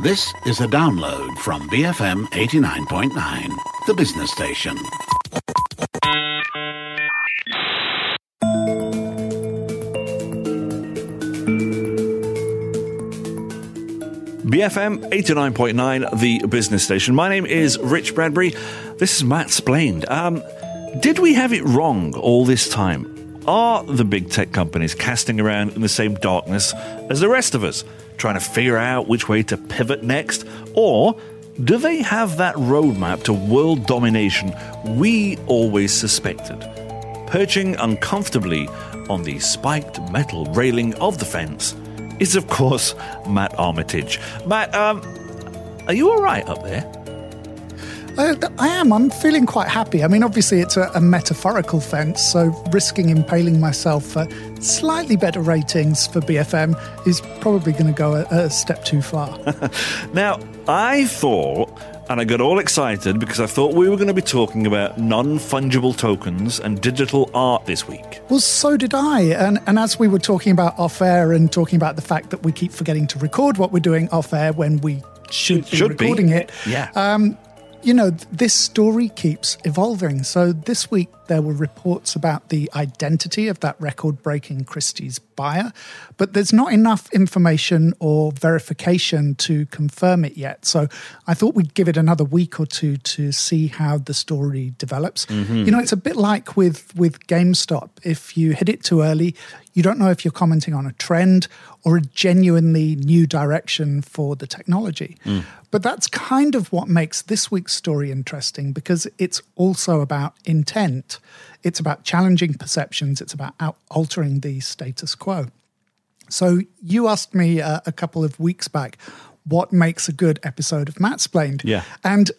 This is a download from BFM 89.9, the business station. BFM 89.9, the business station. My name is Rich Bradbury. This is Matt Splained. Um, did we have it wrong all this time? Are the big tech companies casting around in the same darkness as the rest of us, trying to figure out which way to pivot next? Or do they have that roadmap to world domination we always suspected? Perching uncomfortably on the spiked metal railing of the fence is, of course, Matt Armitage. Matt, um, are you all right up there? I am. I'm feeling quite happy. I mean, obviously, it's a, a metaphorical fence, so risking impaling myself for slightly better ratings for BFM is probably going to go a, a step too far. now, I thought and I got all excited because I thought we were going to be talking about non fungible tokens and digital art this week. Well, so did I. And, and as we were talking about off air and talking about the fact that we keep forgetting to record what we're doing off air when we should, should be recording be. it. Yeah. Um, you know, this story keeps evolving. So this week there were reports about the identity of that record breaking Christie's buyer, but there's not enough information or verification to confirm it yet. So I thought we'd give it another week or two to see how the story develops. Mm-hmm. You know, it's a bit like with with GameStop. If you hit it too early, you don't know if you're commenting on a trend or a genuinely new direction for the technology. Mm. But that's kind of what makes this week's story interesting because it's also about intent. It's about challenging perceptions, it's about altering the status quo. So, you asked me uh, a couple of weeks back what makes a good episode of Mattsplained. Yeah. And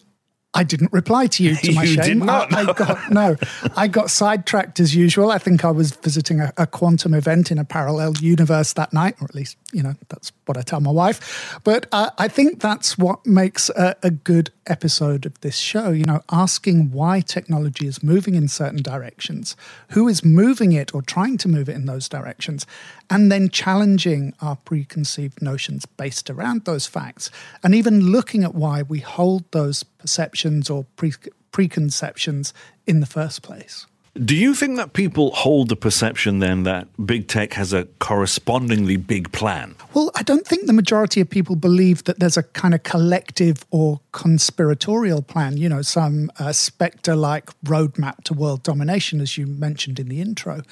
I didn't reply to you to my you shame. I, I, got no. I got sidetracked as usual. I think I was visiting a, a, quantum event in a parallel universe that night, or at least you know that's what I tell my wife. But uh, I think that's what makes a, a good episode of this show. You know, asking why technology is moving in certain directions, who is moving it or trying to move it in those directions, and then challenging our preconceived notions based around those facts, and even looking at why we hold those perceptions or pre- preconceptions in the first place. Do you think that people hold the perception then that big tech has a correspondingly big plan? Well, I don't think the majority of people believe that there's a kind of collective or conspiratorial plan, you know, some uh, spectre like roadmap to world domination, as you mentioned in the intro.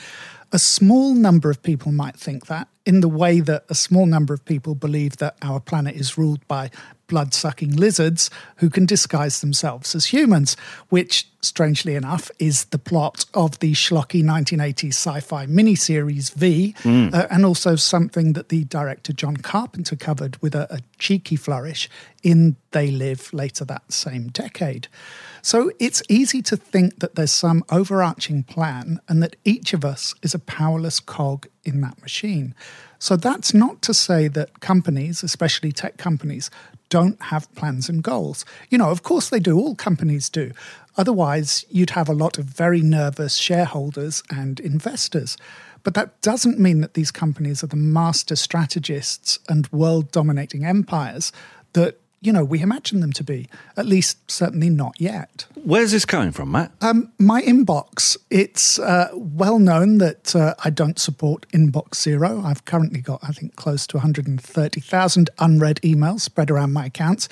A small number of people might think that, in the way that a small number of people believe that our planet is ruled by blood sucking lizards who can disguise themselves as humans, which, strangely enough, is the plot of the schlocky 1980s sci fi miniseries V, mm. uh, and also something that the director John Carpenter covered with a, a cheeky flourish in They Live later that same decade. So it's easy to think that there's some overarching plan and that each of us is a powerless cog in that machine. So that's not to say that companies, especially tech companies, don't have plans and goals. You know, of course they do, all companies do. Otherwise, you'd have a lot of very nervous shareholders and investors. But that doesn't mean that these companies are the master strategists and world dominating empires that you know, we imagine them to be. At least, certainly not yet. Where's this coming from, Matt? Um, my inbox. It's uh, well known that uh, I don't support Inbox Zero. I've currently got, I think, close to 130,000 unread emails spread around my accounts.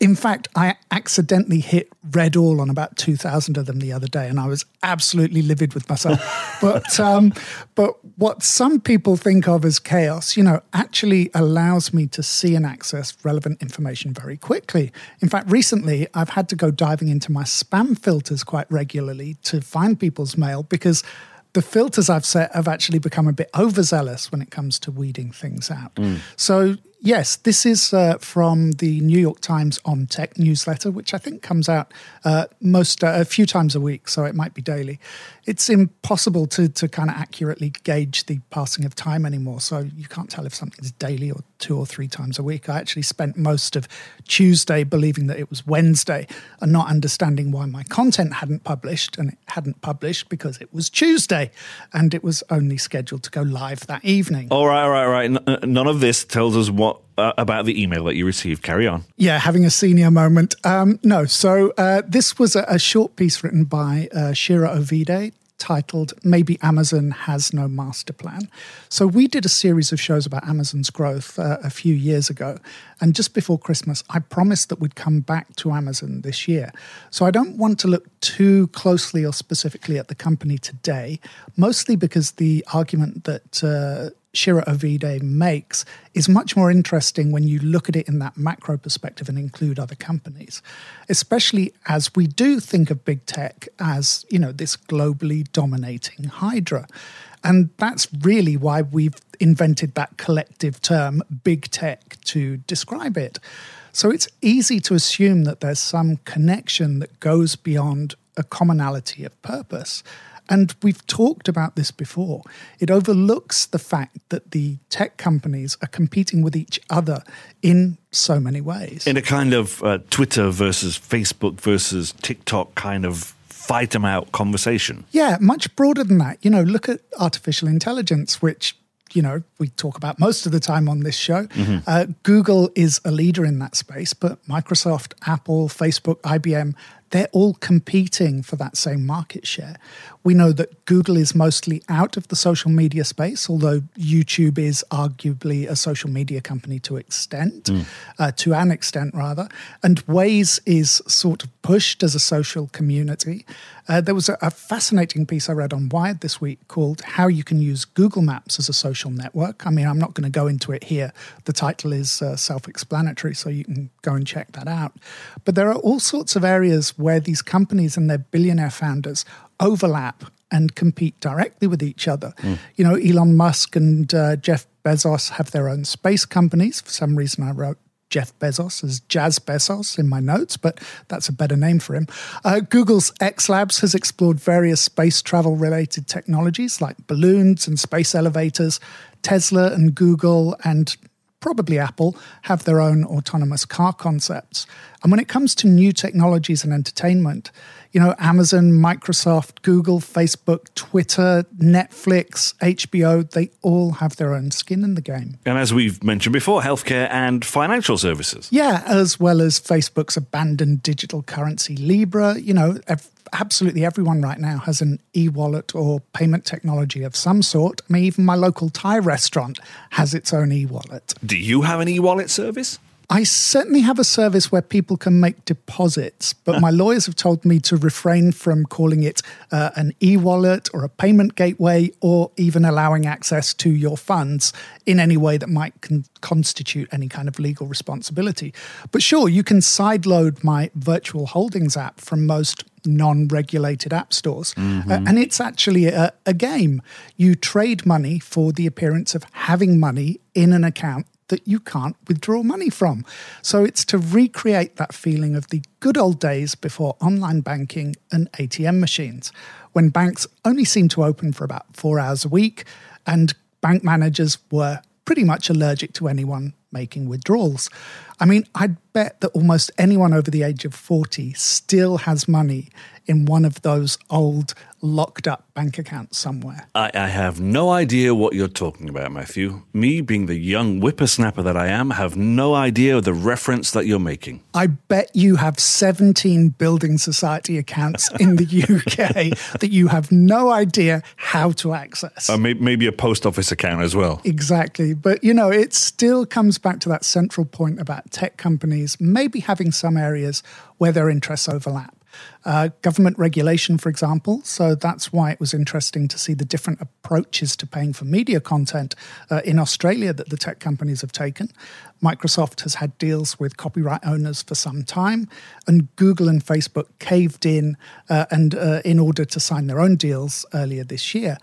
In fact, I accidentally hit red all on about 2,000 of them the other day, and I was absolutely livid with myself. but, um, but what some people think of as chaos, you know, actually allows me to see and access relevant information very quickly. In fact, recently I've had to go diving into my spam filters quite regularly to find people's mail because the filters I've set have actually become a bit overzealous when it comes to weeding things out. Mm. So, yes, this is uh, from the New York Times on Tech newsletter, which I think comes out uh, most uh, a few times a week, so it might be daily. It's impossible to to kind of accurately gauge the passing of time anymore, so you can't tell if something's daily or two or three times a week. I actually spent most of Tuesday believing that it was Wednesday and not understanding why my content hadn't published, and it hadn't published because it was Tuesday and it was only scheduled to go live that evening. All right, all right, all right. N- none of this tells us what uh, about the email that you received. Carry on. Yeah, having a senior moment. Um, no, so uh, this was a, a, short piece written by uh, Shira Ovide titled Maybe Amazon Has No Master Plan. So, we did a series of shows about Amazon's growth uh, a few years ago. And just before Christmas, I promised that we'd come back to Amazon this year. So, I don't want to look too closely or specifically at the company today, mostly because the argument that uh, Shira Ovide makes is much more interesting when you look at it in that macro perspective and include other companies, especially as we do think of big tech as, you know, this globally dominating hydra. And that's really why we've invented that collective term, big tech, to describe it. So it's easy to assume that there's some connection that goes beyond a commonality of purpose. And we've talked about this before. It overlooks the fact that the tech companies are competing with each other in so many ways. In a kind of uh, Twitter versus Facebook versus TikTok kind of fight them out conversation. Yeah, much broader than that. You know, look at artificial intelligence, which you know we talk about most of the time on this show. Mm-hmm. Uh, Google is a leader in that space, but Microsoft, Apple, Facebook, IBM, they're all competing for that same market share. We know that Google is mostly out of the social media space, although YouTube is arguably a social media company to extent, mm. uh, to an extent rather. And Waze is sort of pushed as a social community. Uh, there was a, a, fascinating piece I read on Wired this week called "How You Can Use Google Maps as a Social Network." I mean, I'm not going to go into it here. The title is uh, self-explanatory, so you can go and check that out. But there are all sorts of areas where these companies and their billionaire founders overlap and compete directly with each other. Mm. You know, Elon Musk and uh, Jeff Bezos have their own space companies. For some reason, I wrote Jeff Bezos as Jazz Bezos in my notes, but that's a better name for him. Uh, Google's X Labs has explored various space travel related technologies like balloons and space elevators. Tesla and Google and probably Apple, have their own autonomous car concepts. And when it comes to new technologies and entertainment, you know, Amazon, Microsoft, Google, Facebook, Twitter, Netflix, HBO, they all have their own skin in the game. And as we've mentioned before, healthcare and financial services. Yeah, as well as Facebook's abandoned digital currency Libra. You know, absolutely everyone right now has an e wallet or payment technology of some sort. I mean, even my local Thai restaurant has its own e wallet. Do you have an e wallet service? I certainly have a service where people can make deposits, but my lawyers have told me to refrain from calling it uh, an e wallet or a payment gateway or even allowing access to your funds in any way that might con- constitute any kind of legal responsibility. But sure, you can sideload my virtual holdings app from most non regulated app stores. Mm-hmm. Uh, and it's actually a, a game. You trade money for the appearance of having money in an account that you can't withdraw money from. So it's to recreate that feeling of the good old days before online banking and ATM machines, when banks only seemed to open for about four hours a week and bank managers were pretty much allergic to anyone making withdrawals. I mean, I'd bet that almost anyone over the age of 40 still has money in one of those old locked up bank accounts somewhere. I, I, have no idea what you're talking about, Matthew. Me, being the young whippersnapper that I am, have no idea of the reference that you're making. I bet you have 17 building society accounts in the UK that you have no idea how to access. Uh, maybe a post office account as well. Exactly. But, you know, it still comes back to that central point about tech companies maybe having some areas where their interests overlap uh, government regulation, for example. So that's why it was interesting to see the different approaches to paying for media content uh, in Australia that the tech companies have taken. Microsoft has had deals with copyright owners for some time, and Google and Facebook caved in uh, and uh, in order to sign their own deals earlier this year.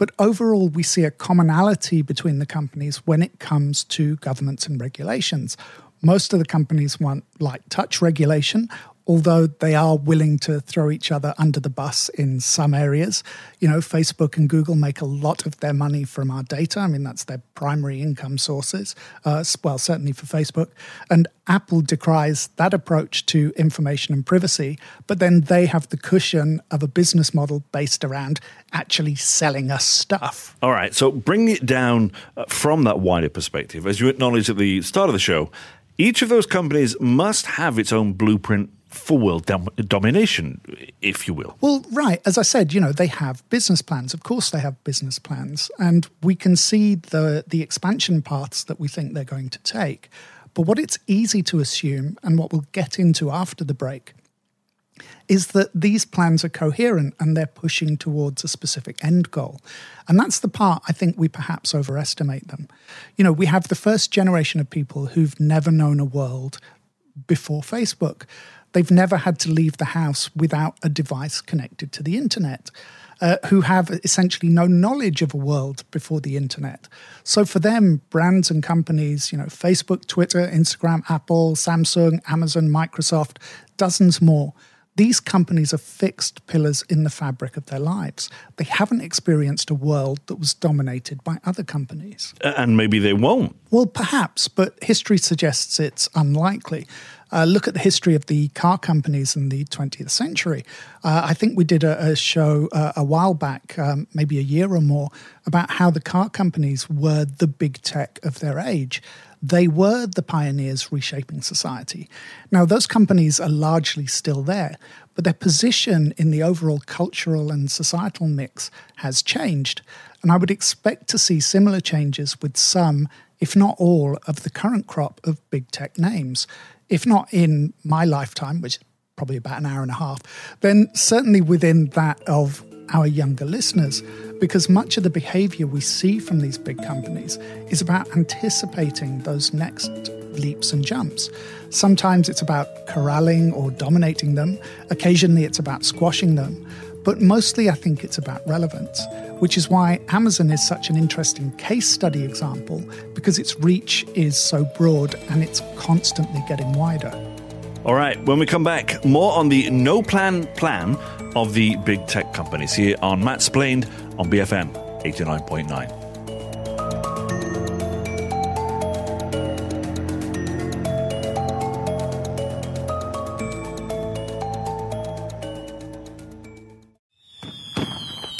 But overall, we see a commonality between the companies when it comes to governments and regulations. Most of the companies want light touch regulation although they are willing to throw each other under the bus in some areas. You know, Facebook and Google make a lot of their money from our data. I mean, that's their primary income sources. Uh, well, certainly for Facebook. And Apple decries that approach to information and privacy, but then they have the cushion of a business model based around actually selling us stuff. All right. So bring it down uh, from that wider perspective. As you acknowledged at the start of the show, each of those companies must have its own blueprint for world dom- domination, if you will. Well, right. As I said, you know, they have business plans. Of course, they have business plans. And we can see the, the expansion paths that we think they're going to take. But what it's easy to assume, and what we'll get into after the break, is that these plans are coherent and they're pushing towards a specific end goal. And that's the part I think we perhaps overestimate them. You know, we have the first generation of people who've never known a world before Facebook. They've never had to leave the house without a device connected to the internet. Uh, who have essentially no knowledge of a world before the internet. So for them, brands and companies, you know, Facebook, Twitter, Instagram, Apple, Samsung, Amazon, Microsoft, dozens more, these companies are fixed pillars in the fabric of their lives. They haven't experienced a world that was dominated by other companies. And maybe they won't. Well, perhaps, but history suggests it's unlikely. Uh, look at the history of the car companies in the 20th century. Uh, I think we did a, a show uh, a while back, um, maybe a year or more, about how the car companies were the big tech of their age. They were the pioneers reshaping society. Now, those companies are largely still there, but their position in the overall cultural and societal mix has changed. And I would expect to see similar changes with some, if not all, of the current crop of big tech names if not in my lifetime, which is probably about an hour and a half, then certainly within that of our younger listeners, because much of the behavior we see from these big companies is about anticipating those next leaps and jumps. Sometimes it's about corralling or dominating them, occasionally it's about squashing them, but mostly I think it's about relevance which is why Amazon is such an interesting case study example because its reach is so broad and it's constantly getting wider. All right, when we come back, more on the no plan plan of the big tech companies here on Matt Splained on BFM 89.9.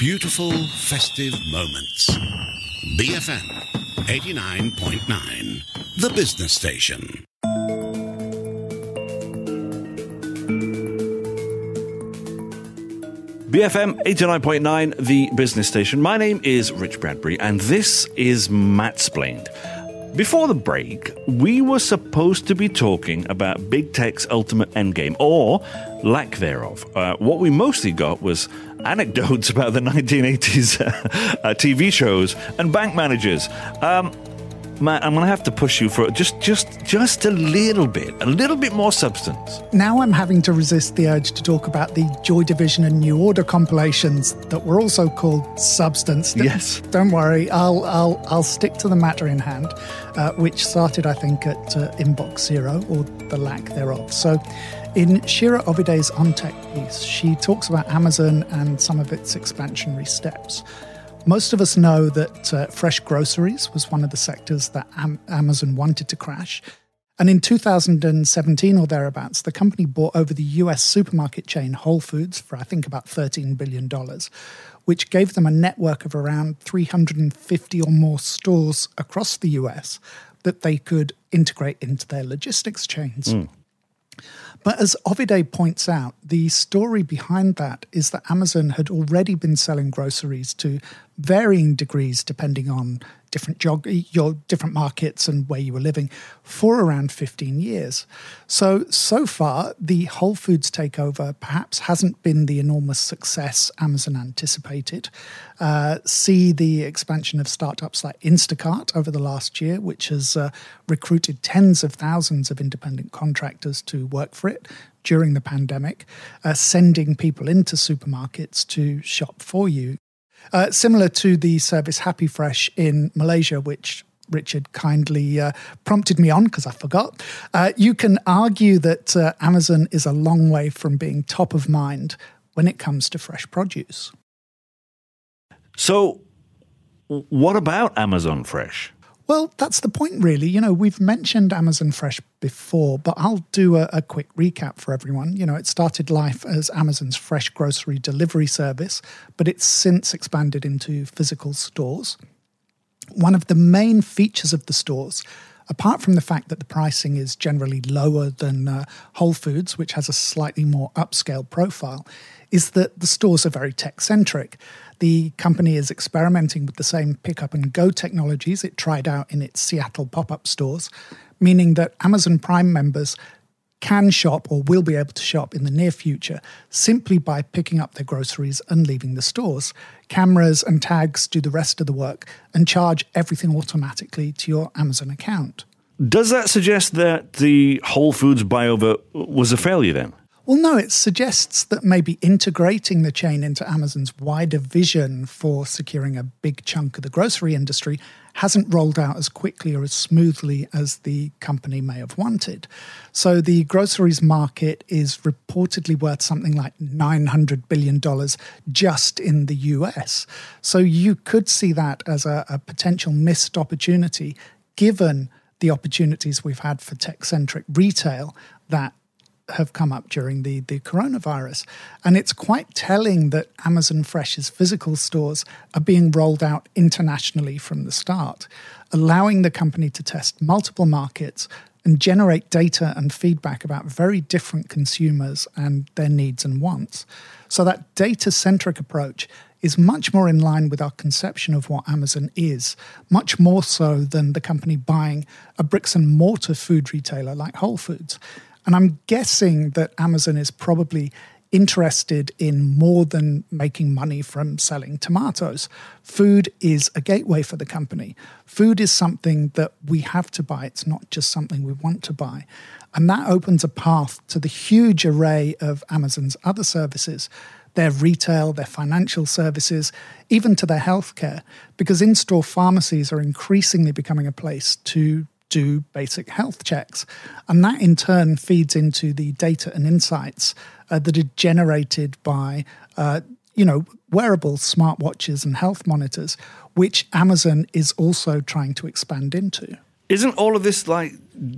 Beautiful festive moments. BFM 89.9, the business station. BFM 89.9, the business station. My name is Rich Bradbury, and this is Matt Splained. Before the break, we were supposed to be talking about big tech's ultimate endgame, or lack thereof. Uh, what we mostly got was anecdotes about the 1980s uh, TV shows and bank managers. Um, Matt, I'm going to have to push you for just, just, just a little bit, a little bit more substance. Now I'm having to resist the urge to talk about the Joy Division and New Order compilations that were also called Substance. Yes. Don't worry, I'll, I'll, I'll stick to the matter in hand, uh, which started, I think, at uh, Inbox Zero or the lack thereof. So. In Shira Ovide's On Tech piece, she talks about Amazon and some of its expansionary steps. Most of us know that uh, fresh groceries was one of the sectors that Am- Amazon wanted to crash. And in 2017 or thereabouts, the company bought over the US supermarket chain Whole Foods for, I think, about $13 billion, which gave them a network of around 350 or more stores across the US that they could integrate into their logistics chains. Mm. But as Ovide points out, the story behind that is that Amazon had already been selling groceries to varying degrees depending on different geog- your different markets and where you were living for around 15 years. So so far the Whole Foods takeover perhaps hasn't been the enormous success Amazon anticipated. Uh, see the expansion of startups like Instacart over the last year, which has uh, recruited tens of thousands of independent contractors to work for it during the pandemic, uh, sending people into supermarkets to shop for you uh, similar to the service Happy Fresh in Malaysia, which Richard kindly uh, prompted me on because I forgot. Uh, you can argue that uh, Amazon is a long way from being top of mind when it comes to fresh produce. So, what about Amazon Fresh? Well, that's the point, really. You know, we've mentioned Amazon Fresh before, but I'll do a, a, quick recap for everyone. You know, it started life as Amazon's fresh grocery delivery service, but it's since expanded into physical stores. One of the main features of the stores, apart from the fact that the pricing is generally lower than uh, Whole Foods, which has a slightly more upscale profile, is that the stores are very tech centric. The company is experimenting with the same pickup and go technologies it tried out in its Seattle pop up stores, meaning that Amazon Prime members can shop or will be able to shop in the near future simply by picking up their groceries and leaving the stores. Cameras and tags do the rest of the work and charge everything automatically to your Amazon account. Does that suggest that the Whole Foods buyover was a failure then? Well, no, it suggests that maybe integrating the chain into Amazon's wider vision for securing a big chunk of the grocery industry hasn't rolled out as quickly or as smoothly as the company may have wanted. So the groceries market is reportedly worth something like $900 billion just in the US. So you could see that as a, a potential missed opportunity given the opportunities we've had for tech centric retail that have come up during the, the coronavirus. And it's quite telling that Amazon Fresh's physical stores are being rolled out internationally from the start, allowing the company to test multiple markets and generate data and feedback about very different consumers and their needs and wants. So that data centric approach is much more in line with our conception of what Amazon is, much more so than the company buying a bricks and mortar food retailer like Whole Foods. And I'm guessing that Amazon is probably interested in more than making money from selling tomatoes. Food is a gateway for the company. Food is something that we have to buy, it's not just something we want to buy. And that opens a path to the huge array of Amazon's other services their retail, their financial services, even to their healthcare, because in store pharmacies are increasingly becoming a place to do basic health checks. And that in turn feeds into the data and insights uh, that are generated by, uh, you know, wearable smartwatches and health monitors, which Amazon is also trying to expand into. Isn't all of this like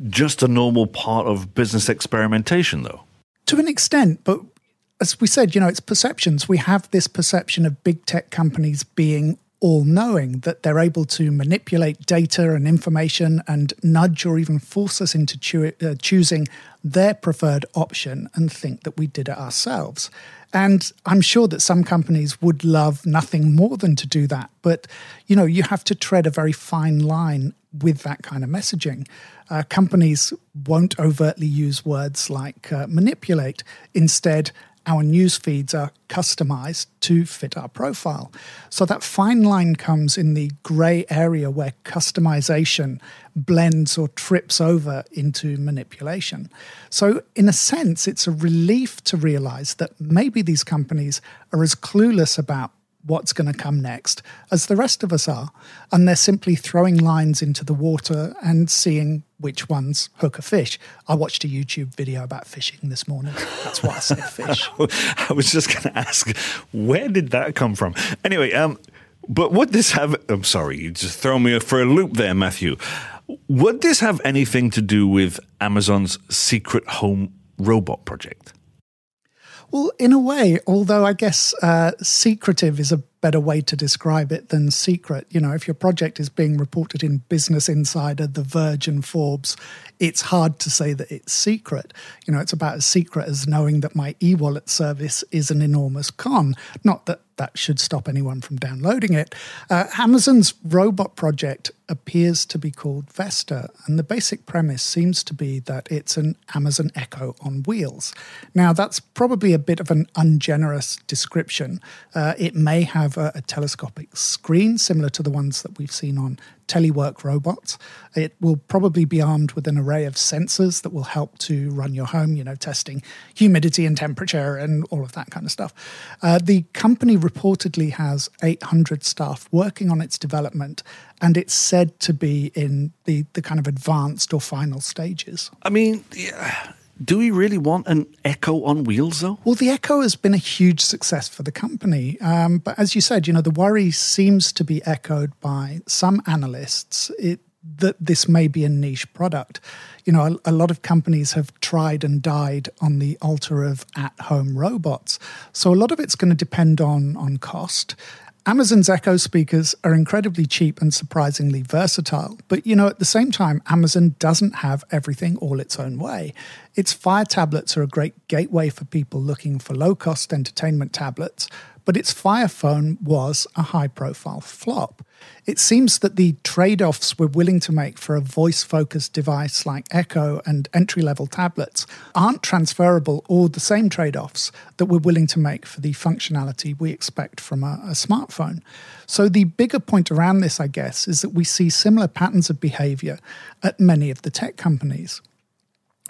just a normal part of business experimentation, though? To an extent, but as we said, you know, it's perceptions. We have this perception of big tech companies being all knowing, that they're able to manipulate data and information and nudge or even force us into uh, choosing their preferred option and think that we did it ourselves. And I'm sure that some companies would love nothing more than to do that. But, you know, you have to tread a very fine line with that kind of messaging. Uh, companies won't overtly use words like uh, manipulate. Instead, our news feeds are customized to fit our profile. So that fine line comes in the gray area where customization blends or trips over into manipulation. So, in a sense, it's a relief to realize that maybe these companies are as clueless about what's going to come next, as the rest of us are. And they're simply throwing lines into the water and seeing which ones hook a fish. I watched a YouTube video about fishing this morning. That's why I said fish. I was just going to ask, where did that come from? Anyway, um, but would this have? I'm sorry, you just throw me for a loop there, Matthew. Would this have anything to do with Amazon's secret home robot project? Well, in a way, although I guess uh, secretive is a better way to describe it than secret. You know, if your project is being reported in Business Insider, The Verge, and Forbes, it's hard to say that it's secret. You know, it's about as secret as knowing that my e wallet service is an enormous con. Not that that should stop anyone from downloading it. Uh, Amazon's robot project appears to be called Vesta, and the basic premise seems to be that it's an Amazon Echo on wheels. Now, that's probably a bit of an ungenerous description. Uh, it may have a, a telescopic screen similar to the ones that we've seen on telework robots. It will probably be armed with an array of sensors that will help to run your home, you know, testing humidity and temperature and all of that kind of stuff. Uh, the company reportedly has 800 staff working on its development, and it's said to be in the, the kind of advanced or final stages. I mean, yeah do we really want an Echo on wheels, though? Well, the Echo has been a huge success for the company. Um, but as you said, you know, the worry seems to be echoed by some analysts it, that this may be a niche product. You know, a, a lot of companies have tried and died on the altar of at home robots. So a lot of it's going to depend on, on cost. Amazon's Echo speakers are incredibly cheap and surprisingly versatile, but you know, at the same time, Amazon doesn't have everything all its own way. Its Fire tablets are a great gateway for people looking for low cost entertainment tablets, but its Fire phone was a high profile flop. It seems that the trade offs we're willing to make for a voice focused device like Echo and entry level tablets aren't transferable or the same trade offs that we're willing to make for the functionality we expect from a, a smartphone. So, the bigger point around this, I guess, is that we see similar patterns of behavior at many of the tech companies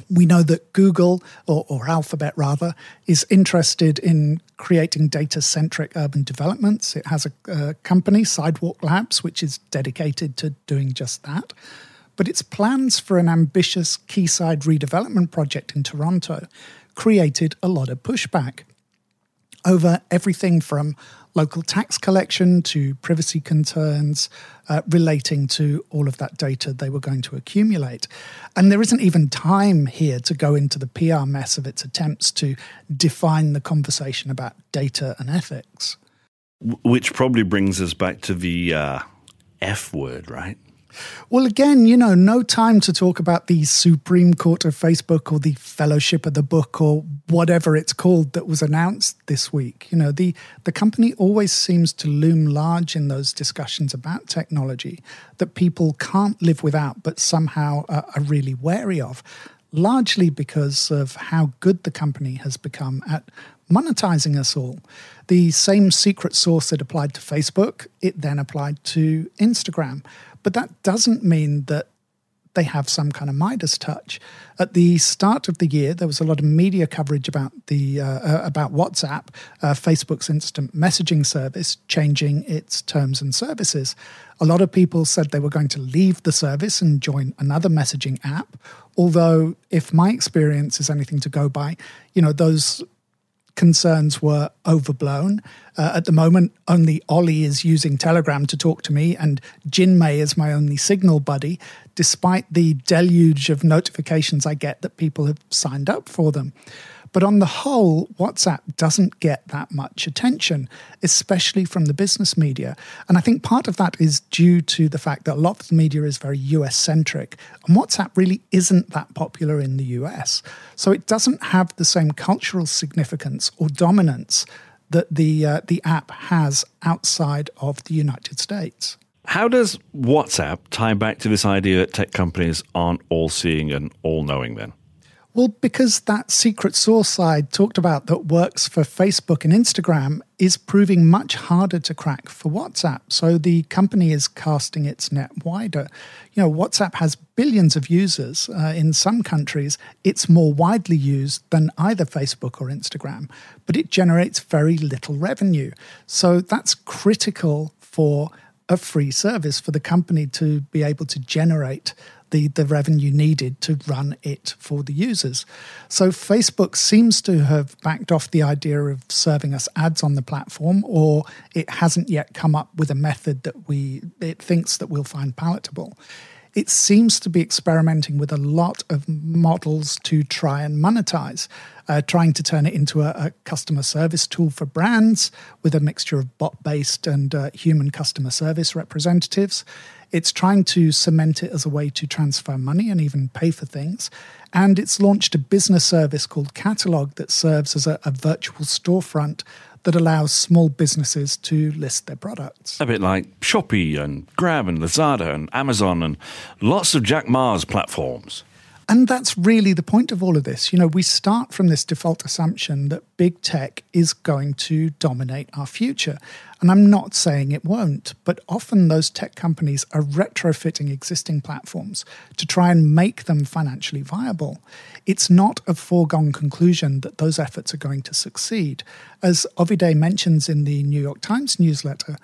we know that Google, or, or, Alphabet rather, is interested in creating data centric urban developments. It has a, a, company, Sidewalk Labs, which is dedicated to doing just that. But its plans for an ambitious quayside redevelopment project in Toronto created a lot of pushback over everything from local tax collection to privacy concerns uh, relating to all of that data they were going to accumulate. And there isn't even time here to go into the PR mess of its attempts to define the conversation about data and ethics. Which probably brings us back to the uh, F word, right? Well, again, you know, no time to talk about the Supreme Court of Facebook or the Fellowship of the Book or whatever it's called that was announced this week. You know, the, the company always seems to loom large in those discussions about technology that people can't live without, but somehow are, are really wary of, largely because of how good the company has become at monetizing us all. The same secret sauce that applied to Facebook, it then applied to Instagram. But that doesn't mean that they have some kind of Midas touch. At the start of the year, there was a lot of media coverage about the uh, uh, about WhatsApp, uh, Facebook's instant messaging service, changing its terms and services. A lot of people said they were going to leave the service and join another messaging app. Although, if my experience is anything to go by, you know those concerns were overblown. Uh, at the moment, only Ollie is using Telegram to talk to me, and Jinmei is my only signal buddy, despite the deluge of notifications I get that people have signed up for them. But on the whole, WhatsApp doesn't get that much attention, especially from the business media. And I think part of that is due to the fact that a lot of the media is very US centric. And WhatsApp really isn't that popular in the US. So it doesn't have the same cultural significance or dominance that the, uh, the app has outside of the United States. How does WhatsApp tie back to this idea that tech companies aren't all seeing and all knowing then? Well, because that secret source I talked about that works for Facebook and Instagram is proving much harder to crack for WhatsApp. So the company is casting its net wider. You know, WhatsApp has billions of users. Uh, in some countries, it's more widely used than either Facebook or Instagram, but it generates very little revenue. So that's critical for a free service for the company to be able to generate the, the revenue needed to run it for the users. So Facebook seems to have backed off the idea of serving us ads on the platform, or it hasn't yet come up with a method that we it thinks that we'll find palatable. It seems to be experimenting with a lot of models to try and monetize, uh, trying to turn it into a, a, customer service tool for brands with a mixture of bot based and uh, human customer service representatives. It's trying to cement it as a way to transfer money and even pay for things. And it's launched a business service called Catalog that serves as a, a virtual storefront that allows small businesses to list their products. A bit like Shopee and Grab and Lazada and Amazon and lots of Jack Ma's platforms. And that's really the point of all of this. You know, we start from this default assumption that big tech is going to dominate our future. And I'm not saying it won't, but often those tech companies are retrofitting existing platforms to try and make them financially viable. It's not a foregone conclusion that those efforts are going to succeed. As Ovide mentions in the New York Times newsletter,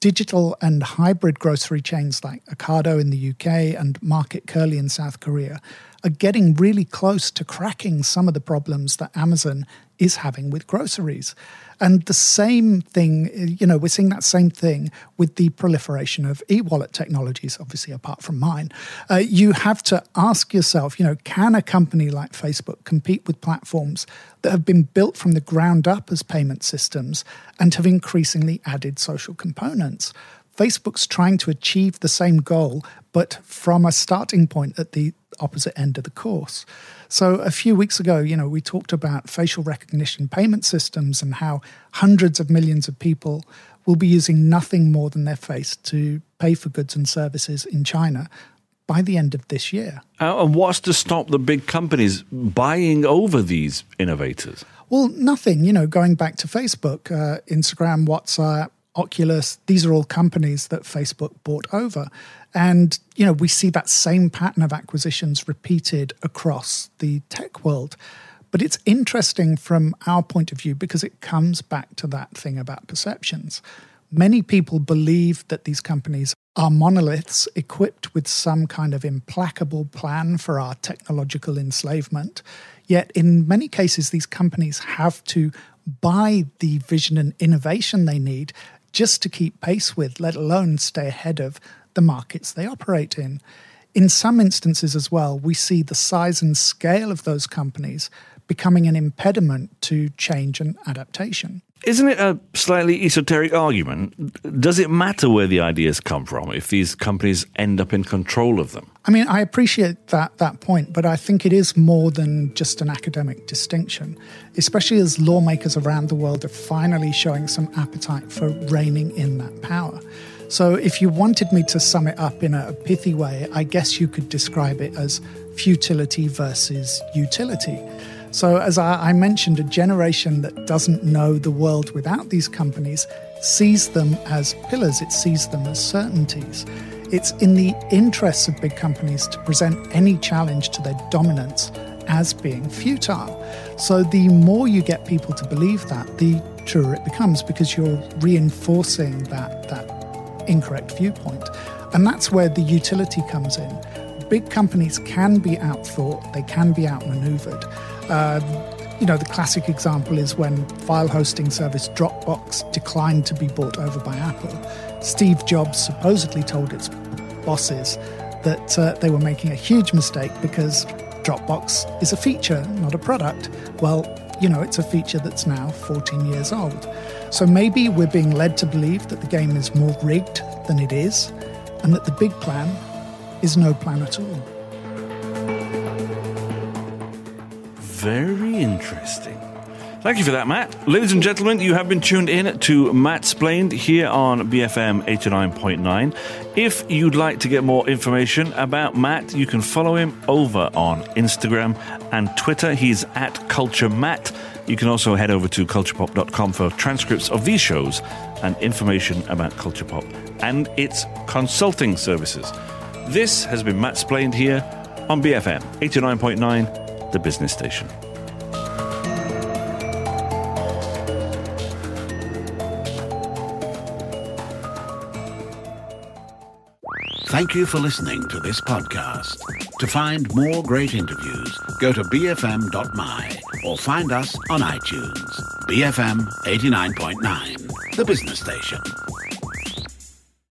digital and hybrid grocery chains like Ocado in the UK and Market Kurly in South Korea are getting really close to cracking some of the problems that Amazon is having with groceries. And the same thing, you know, we're seeing that same thing with the proliferation of e wallet technologies, obviously, apart from mine. Uh, you have to ask yourself, you know, can a company like Facebook compete with platforms that have been built from the ground up as payment systems and have increasingly added social components? Facebook's trying to achieve the same goal, but from a starting point at the opposite end of the course. So a few weeks ago, you know, we talked about facial recognition payment systems and how hundreds of millions of people will be using nothing more than their face to pay for goods and services in China by the end of this year. Uh, and what's to stop the big companies buying over these innovators? Well, nothing. You know, going back to Facebook, uh, Instagram, WhatsApp, Oculus, these are all companies that Facebook bought over. And, you know, we see that same pattern of acquisitions repeated across the tech world. But it's interesting from our point of view because it comes back to that thing about perceptions. Many people believe that these companies are monoliths equipped with some kind of implacable plan for our technological enslavement. Yet, in many cases, these companies have to buy the vision and innovation they need just to keep pace with, let alone stay ahead of the markets they operate in. In some instances as well, we see the size and scale of those companies becoming an impediment to change and adaptation. Isn't it a slightly esoteric argument? Does it matter where the ideas come from if these companies end up in control of them? I mean, I appreciate that that point, but I think it is more than just an academic distinction, especially as lawmakers around the world are finally showing some appetite for reining in that power. So, if you wanted me to sum it up in a pithy way, I guess you could describe it as futility versus utility. So, as I, mentioned, a generation that doesn't know the world without these companies sees them as pillars, it sees them as certainties. It's in the interests of big companies to present any challenge to their dominance as being futile. So, the more you get people to believe that, the truer it becomes because you're reinforcing that, that incorrect viewpoint. And that's where the utility comes in. Big companies can be outthought, they can be outmaneuvered. Uh, you know, the classic example is when file hosting service Dropbox declined to be bought over by Apple. Steve Jobs supposedly told its bosses that uh, they were making a huge mistake because Dropbox is a feature, not a product. Well, you know, it's a feature that's now 14 years old. So maybe we're being led to believe that the game is more rigged than it is, and that the big plan is no plan at all. Very interesting. Thank you for that, Matt. Ladies and gentlemen, you have been tuned in to Matt Splained here on BFM 89.9. If you'd like to get more information about Matt, you can follow him over on Instagram and Twitter. He's at Culture Matt. You can also head over to culturepop.com for transcripts of these shows and information about Culture Pop and its consulting services. This has been Matt Splained here on BFM 89.9 the business station. Thank you for listening to this podcast. To find more great interviews, go to bfm.my or find us on iTunes. BFM 89.9, the business station.